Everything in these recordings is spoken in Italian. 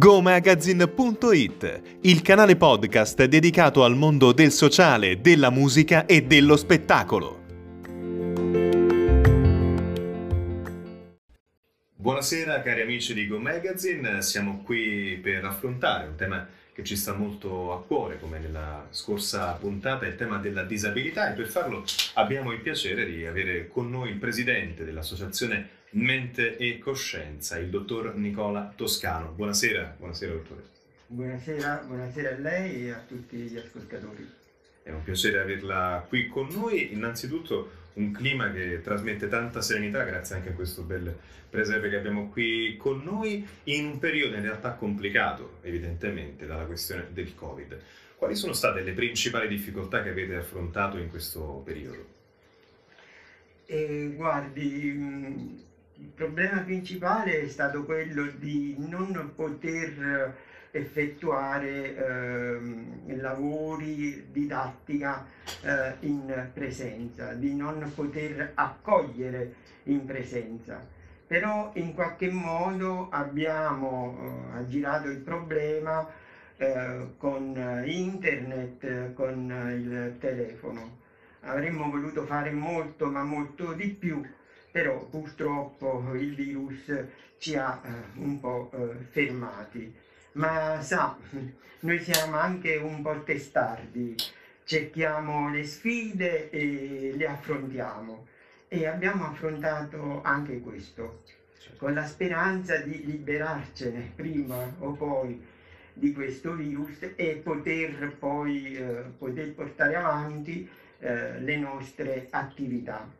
GoMagazine.it, il canale podcast dedicato al mondo del sociale, della musica e dello spettacolo. Buonasera cari amici di Go Magazine, siamo qui per affrontare un tema che ci sta molto a cuore, come nella scorsa puntata, il tema della disabilità e per farlo abbiamo il piacere di avere con noi il presidente dell'associazione Mente e Coscienza, il dottor Nicola Toscano. Buonasera, buonasera dottore. Buonasera, buonasera a lei e a tutti gli ascoltatori. È un piacere averla qui con noi. Innanzitutto un clima che trasmette tanta serenità, grazie anche a questo bel presepe che abbiamo qui con noi, in un periodo in realtà complicato, evidentemente, dalla questione del Covid. Quali sono state le principali difficoltà che avete affrontato in questo periodo? Eh, guardi, il problema principale è stato quello di non poter effettuare eh, lavori didattica eh, in presenza, di non poter accogliere in presenza. Però in qualche modo abbiamo eh, aggirato il problema eh, con internet, con il telefono. Avremmo voluto fare molto, ma molto di più, però purtroppo il virus ci ha eh, un po' eh, fermati. Ma sa, noi siamo anche un po' testardi, cerchiamo le sfide e le affrontiamo e abbiamo affrontato anche questo, con la speranza di liberarcene prima o poi di questo virus e poter poi eh, poter portare avanti eh, le nostre attività.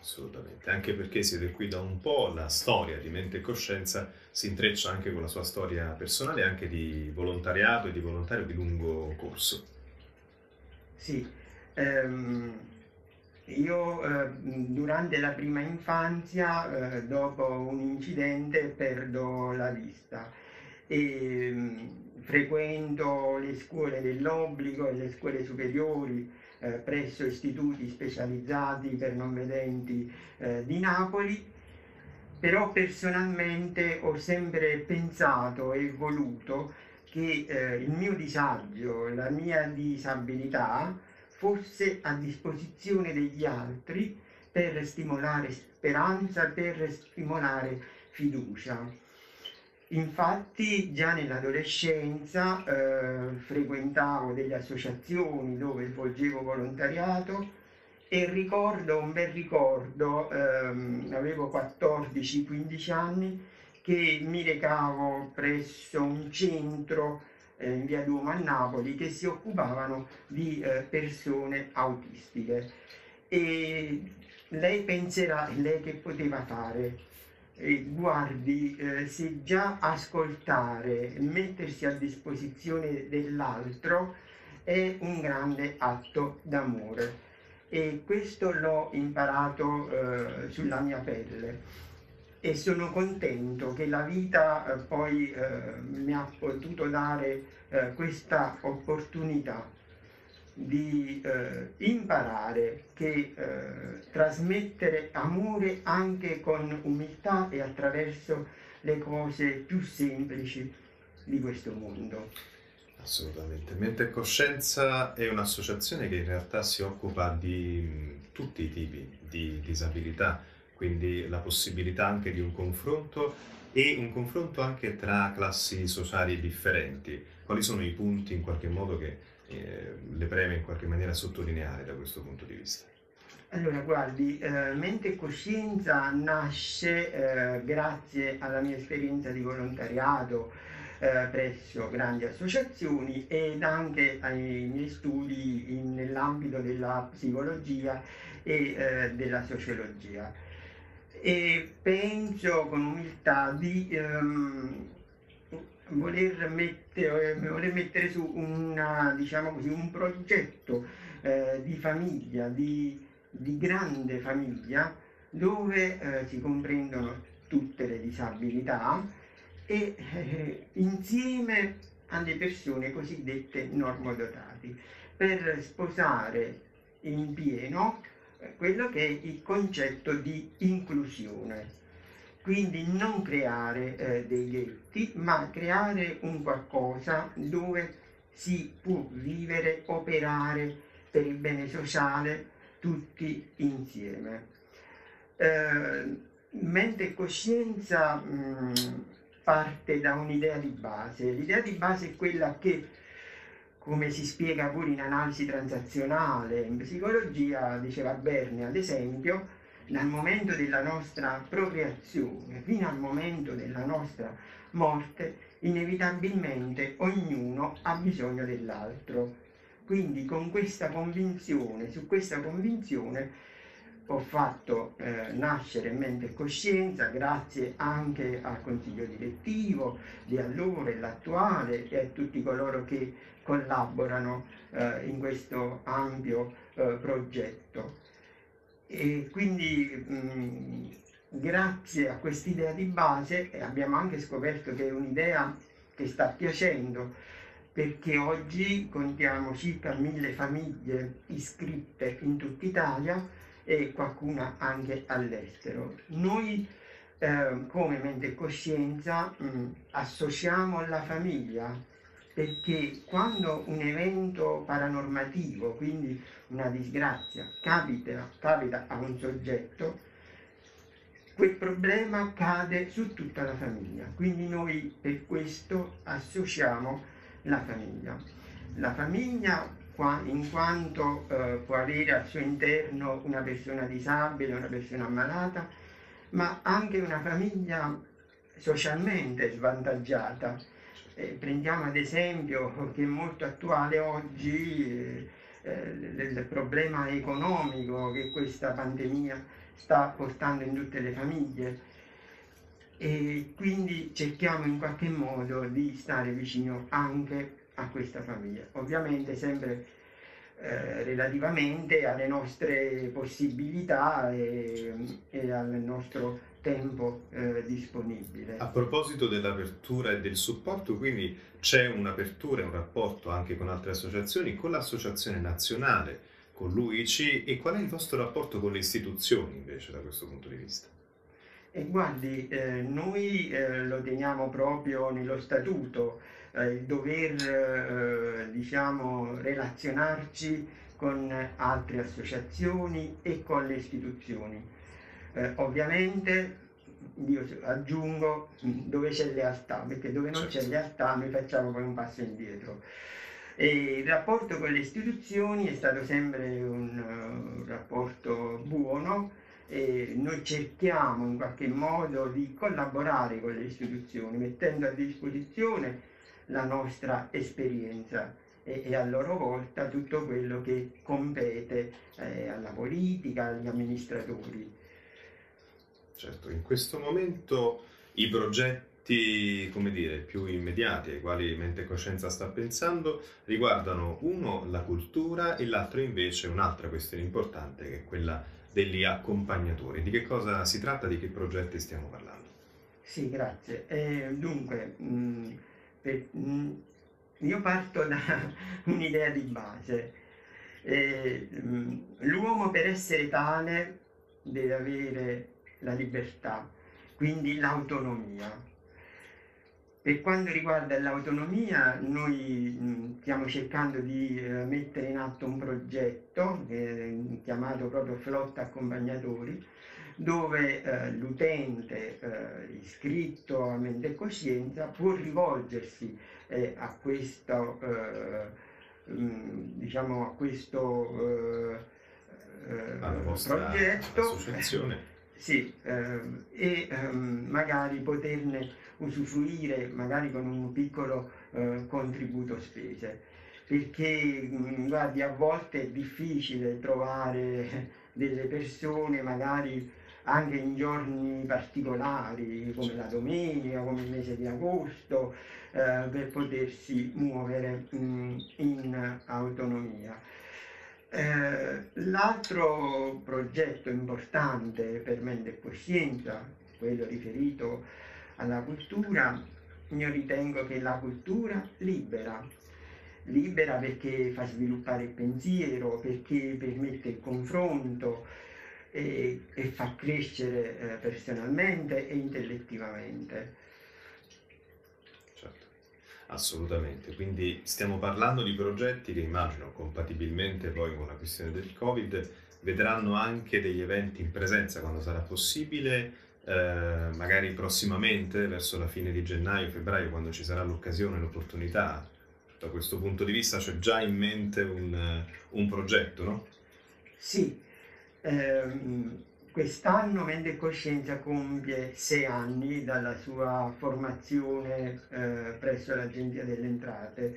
Assolutamente, anche perché siete qui da un po', la storia di Mente e Coscienza si intreccia anche con la sua storia personale, anche di volontariato e di volontario di lungo corso. Sì, ehm, io eh, durante la prima infanzia, eh, dopo un incidente, perdo la vista e mh, frequento le scuole dell'obbligo e le scuole superiori eh, presso istituti specializzati per non vedenti eh, di Napoli, però personalmente ho sempre pensato e voluto che eh, il mio disagio, la mia disabilità fosse a disposizione degli altri per stimolare speranza, per stimolare fiducia. Infatti già nell'adolescenza eh, frequentavo delle associazioni dove svolgevo volontariato e ricordo, un bel ricordo, ehm, avevo 14-15 anni, che mi recavo presso un centro eh, in via Duomo a Napoli che si occupavano di eh, persone autistiche. E lei penserà, lei che poteva fare? Guardi, eh, se già ascoltare, mettersi a disposizione dell'altro è un grande atto d'amore. E questo l'ho imparato eh, sulla mia pelle. E sono contento che la vita eh, poi eh, mi ha potuto dare eh, questa opportunità di eh, imparare che eh, trasmettere amore anche con umiltà e attraverso le cose più semplici di questo mondo. Assolutamente. Mente Coscienza è un'associazione che in realtà si occupa di tutti i tipi di disabilità, quindi la possibilità anche di un confronto e un confronto anche tra classi sociali differenti. Quali sono i punti in qualche modo che eh, le preme in qualche maniera sottolineare da questo punto di vista? Allora, guardi, eh, Mente e Coscienza nasce eh, grazie alla mia esperienza di volontariato eh, presso grandi associazioni ed anche ai miei studi nell'ambito della psicologia e eh, della sociologia. E penso con umiltà di ehm, voler mettere, voler mettere su una, diciamo così, un progetto eh, di famiglia, di, di, grande famiglia, dove eh, si comprendono tutte le disabilità e eh, insieme alle persone cosiddette normodotati, per sposare in pieno eh, quello che è il concetto di inclusione quindi non creare eh, dei ghetti, ma creare un qualcosa dove si può vivere, operare per il bene sociale tutti insieme. Eh, mente e coscienza mh, parte da un'idea di base. L'idea di base è quella che, come si spiega pure in analisi transazionale, in psicologia, diceva Berni ad esempio, dal momento della nostra procreazione fino al momento della nostra morte, inevitabilmente ognuno ha bisogno dell'altro. Quindi con questa convinzione, su questa convinzione, ho fatto eh, nascere mente e coscienza grazie anche al consiglio direttivo di allora e l'attuale e a tutti coloro che collaborano eh, in questo ampio eh, progetto. E quindi mh, grazie a quest'idea di base abbiamo anche scoperto che è un'idea che sta piacendo perché oggi contiamo circa mille famiglie iscritte in tutta Italia e qualcuna anche all'estero. Noi eh, come mente e coscienza mh, associamo la famiglia perché quando un evento paranormativo, quindi una disgrazia, capita, capita a un soggetto, quel problema cade su tutta la famiglia. Quindi noi per questo associamo la famiglia. La famiglia in quanto eh, può avere al suo interno una persona disabile, una persona ammalata, ma anche una famiglia socialmente svantaggiata. Eh, prendiamo ad esempio che è molto attuale oggi eh, il problema economico che questa pandemia sta portando in tutte le famiglie e quindi cerchiamo in qualche modo di stare vicino anche a questa famiglia. Ovviamente sempre eh, relativamente alle nostre possibilità e, e al nostro tempo eh, disponibile. A proposito dell'apertura e del supporto, quindi c'è un'apertura e un rapporto anche con altre associazioni, con l'associazione nazionale, con l'UICI e qual è il vostro rapporto con le istituzioni invece da questo punto di vista? E guardi, eh, noi eh, lo teniamo proprio nello statuto, eh, il dover eh, diciamo, relazionarci con altre associazioni e con le istituzioni. Eh, ovviamente io aggiungo dove c'è lealtà, perché dove non certo. c'è lealtà noi facciamo poi un passo indietro. E il rapporto con le istituzioni è stato sempre un uh, rapporto buono e noi cerchiamo in qualche modo di collaborare con le istituzioni mettendo a disposizione la nostra esperienza e, e a loro volta tutto quello che compete eh, alla politica, agli amministratori. Certo, in questo momento i progetti, come dire, più immediati ai quali Mente e Coscienza sta pensando riguardano uno la cultura e l'altro invece un'altra questione importante che è quella degli accompagnatori. Di che cosa si tratta, di che progetti stiamo parlando? Sì, grazie. Eh, dunque, mh, mm, per, mh, mm, io parto da un'idea di base. Eh, mm, l'uomo per essere tale deve avere la libertà, quindi l'autonomia. Per quanto riguarda l'autonomia, noi mm, stiamo cercando di eh, mettere in atto un progetto eh, chiamato proprio Flotta Accompagnatori, dove eh, l'utente eh, iscritto a mente e coscienza può rivolgersi eh, a questo, eh, mm, diciamo, a questo progetto. Associazione sì, ehm, e ehm, magari poterne usufruire magari con un piccolo eh, contributo spese perché mm, guardi a volte è difficile trovare delle persone magari anche in giorni particolari come la domenica, come il mese di agosto, eh, per potersi muovere mh, mm, in autonomia. Eh, l'altro progetto importante per mente coscienza, quello riferito alla cultura, io ritengo che la cultura libera, libera perché fa sviluppare il pensiero, perché permette il confronto, e, e fa crescere eh, personalmente e intellettivamente. Assolutamente. Quindi stiamo parlando di progetti che immagino compatibilmente poi con la questione del Covid vedranno anche degli eventi in presenza quando sarà possibile eh, magari prossimamente, verso la fine di gennaio, febbraio, quando ci sarà l'occasione, l'opportunità, da questo punto di vista c'è già in mente un, un progetto, no? Sì, ehm, quest'anno Mente e Coscienza compie sei anni dalla sua formazione eh, presso l'Agenzia delle Entrate.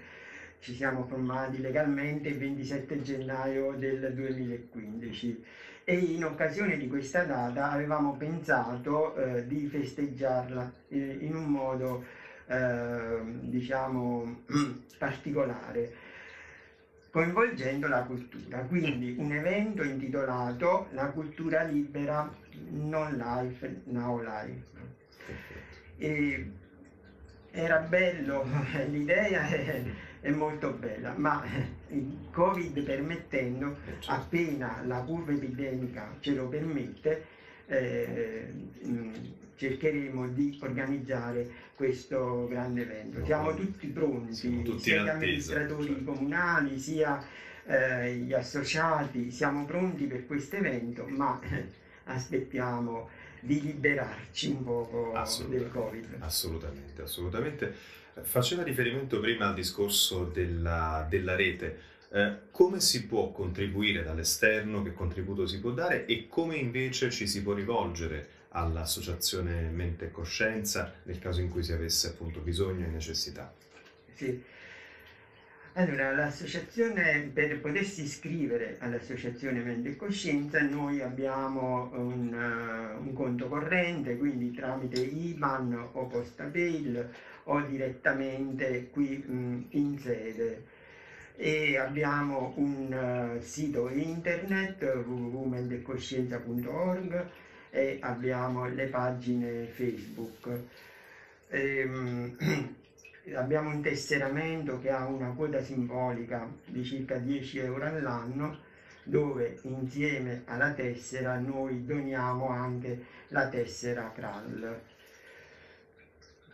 Ci siamo formati legalmente il 27 gennaio del 2015 e in occasione di questa data avevamo pensato eh, di festeggiarla in, in un modo eh, diciamo particolare coinvolgendo la cultura quindi un evento intitolato la cultura libera non life now life e era bello l'idea è, è molto bella ma il Covid permettendo, eh, certo. appena la curva epidemica ce lo permette, eh, mm, cercheremo di organizzare questo grande evento. Siamo tutti pronti, siamo tutti sia gli amministratori certo. comunali, sia eh, gli associati, siamo pronti per questo evento, ma aspettiamo di liberarci un poco del Covid. Assolutamente, assolutamente. Faceva riferimento prima al discorso della, della rete. Eh, come si può contribuire dall'esterno, che contributo si può dare e come invece ci si può rivolgere all'associazione Mente e Coscienza nel caso in cui si avesse appunto bisogno e necessità? Sì. Allora, l'associazione, per potersi iscrivere all'associazione Mente e Coscienza, noi abbiamo un, un conto corrente, quindi tramite IBAN o PostaPail o direttamente qui mh, in sede e abbiamo un uh, sito internet www.mendecoscienza.org e abbiamo le pagine Facebook. E, um, abbiamo un tesseramento che ha una quota simbolica di circa 10 euro all'anno dove insieme alla tessera noi doniamo anche la tessera CRAL.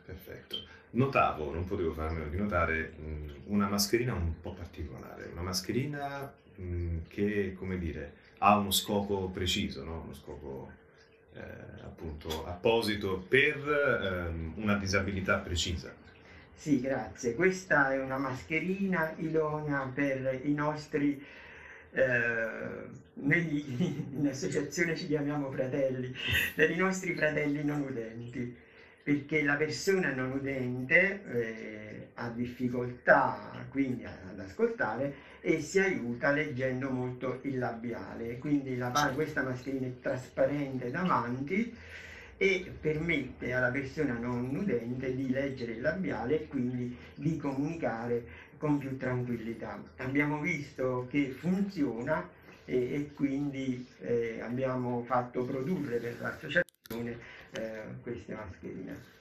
Perfetto notavo, non potevo farmelo di notare, una mascherina un po' particolare, una mascherina che, come dire, ha uno scopo preciso, no? uno scopo eh, appunto apposito per ehm, una disabilità precisa. Sì, grazie. Questa è una mascherina idonea per i nostri eh, noi in associazione ci chiamiamo fratelli, per i nostri fratelli non udenti perché la persona non udente eh, ha difficoltà quindi ad ascoltare e si aiuta leggendo molto il labiale, quindi la, questa mascherina è trasparente davanti e permette alla persona non udente di leggere il labiale e quindi di comunicare con più tranquillità. Abbiamo visto che funziona e, e quindi eh, abbiamo fatto produrre per l'associazione eh, queste mascherine.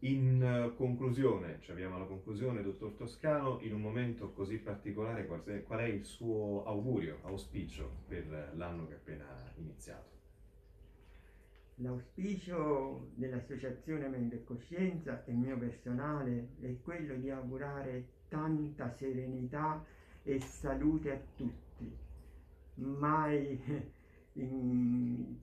In uh, conclusione, ci abbiamo alla conclusione, dottor Toscano, in un momento così particolare, qual è, qual è il suo augurio, auspicio per l'anno che è appena iniziato? L'auspicio dell'Associazione Mente e Coscienza e mio personale è quello di augurare tanta serenità e salute a tutti. Mai in,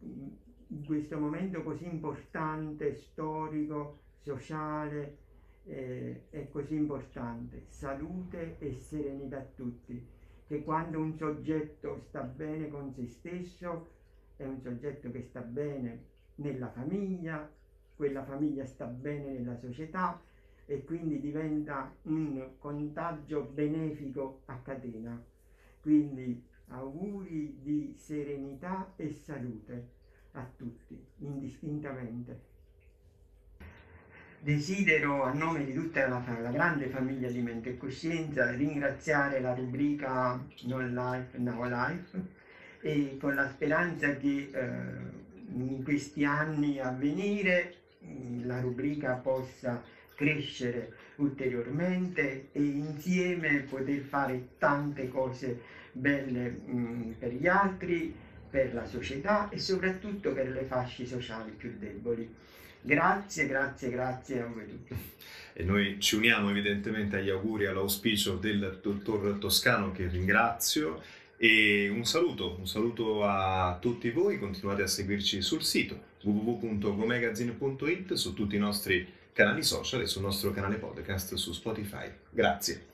in questo momento così importante, storico, sociale, eh, è così importante. Salute e serenità a tutti, che quando un soggetto sta bene con se stesso, è un soggetto che sta bene nella famiglia, quella famiglia sta bene nella società e quindi diventa un contagio benefico a catena. Quindi auguri di serenità e salute a tutti, indistintamente. Desidero a nome di tutta la, la, grande famiglia di Mente e Coscienza ringraziare la rubrica Non Life, Now Life e con la speranza che eh, in questi anni a venire mm, la rubrica possa crescere ulteriormente e insieme poter fare tante cose belle mh, mm, per gli altri per la società e soprattutto per le fasce sociali più deboli. Grazie, grazie, grazie a voi tutti. E noi ci uniamo evidentemente agli auguri e all'auspicio del dottor Toscano che ringrazio e un saluto, un saluto a tutti voi, continuate a seguirci sul sito www.gomagazine.it, su tutti i nostri canali social e sul nostro canale podcast su Spotify. Grazie.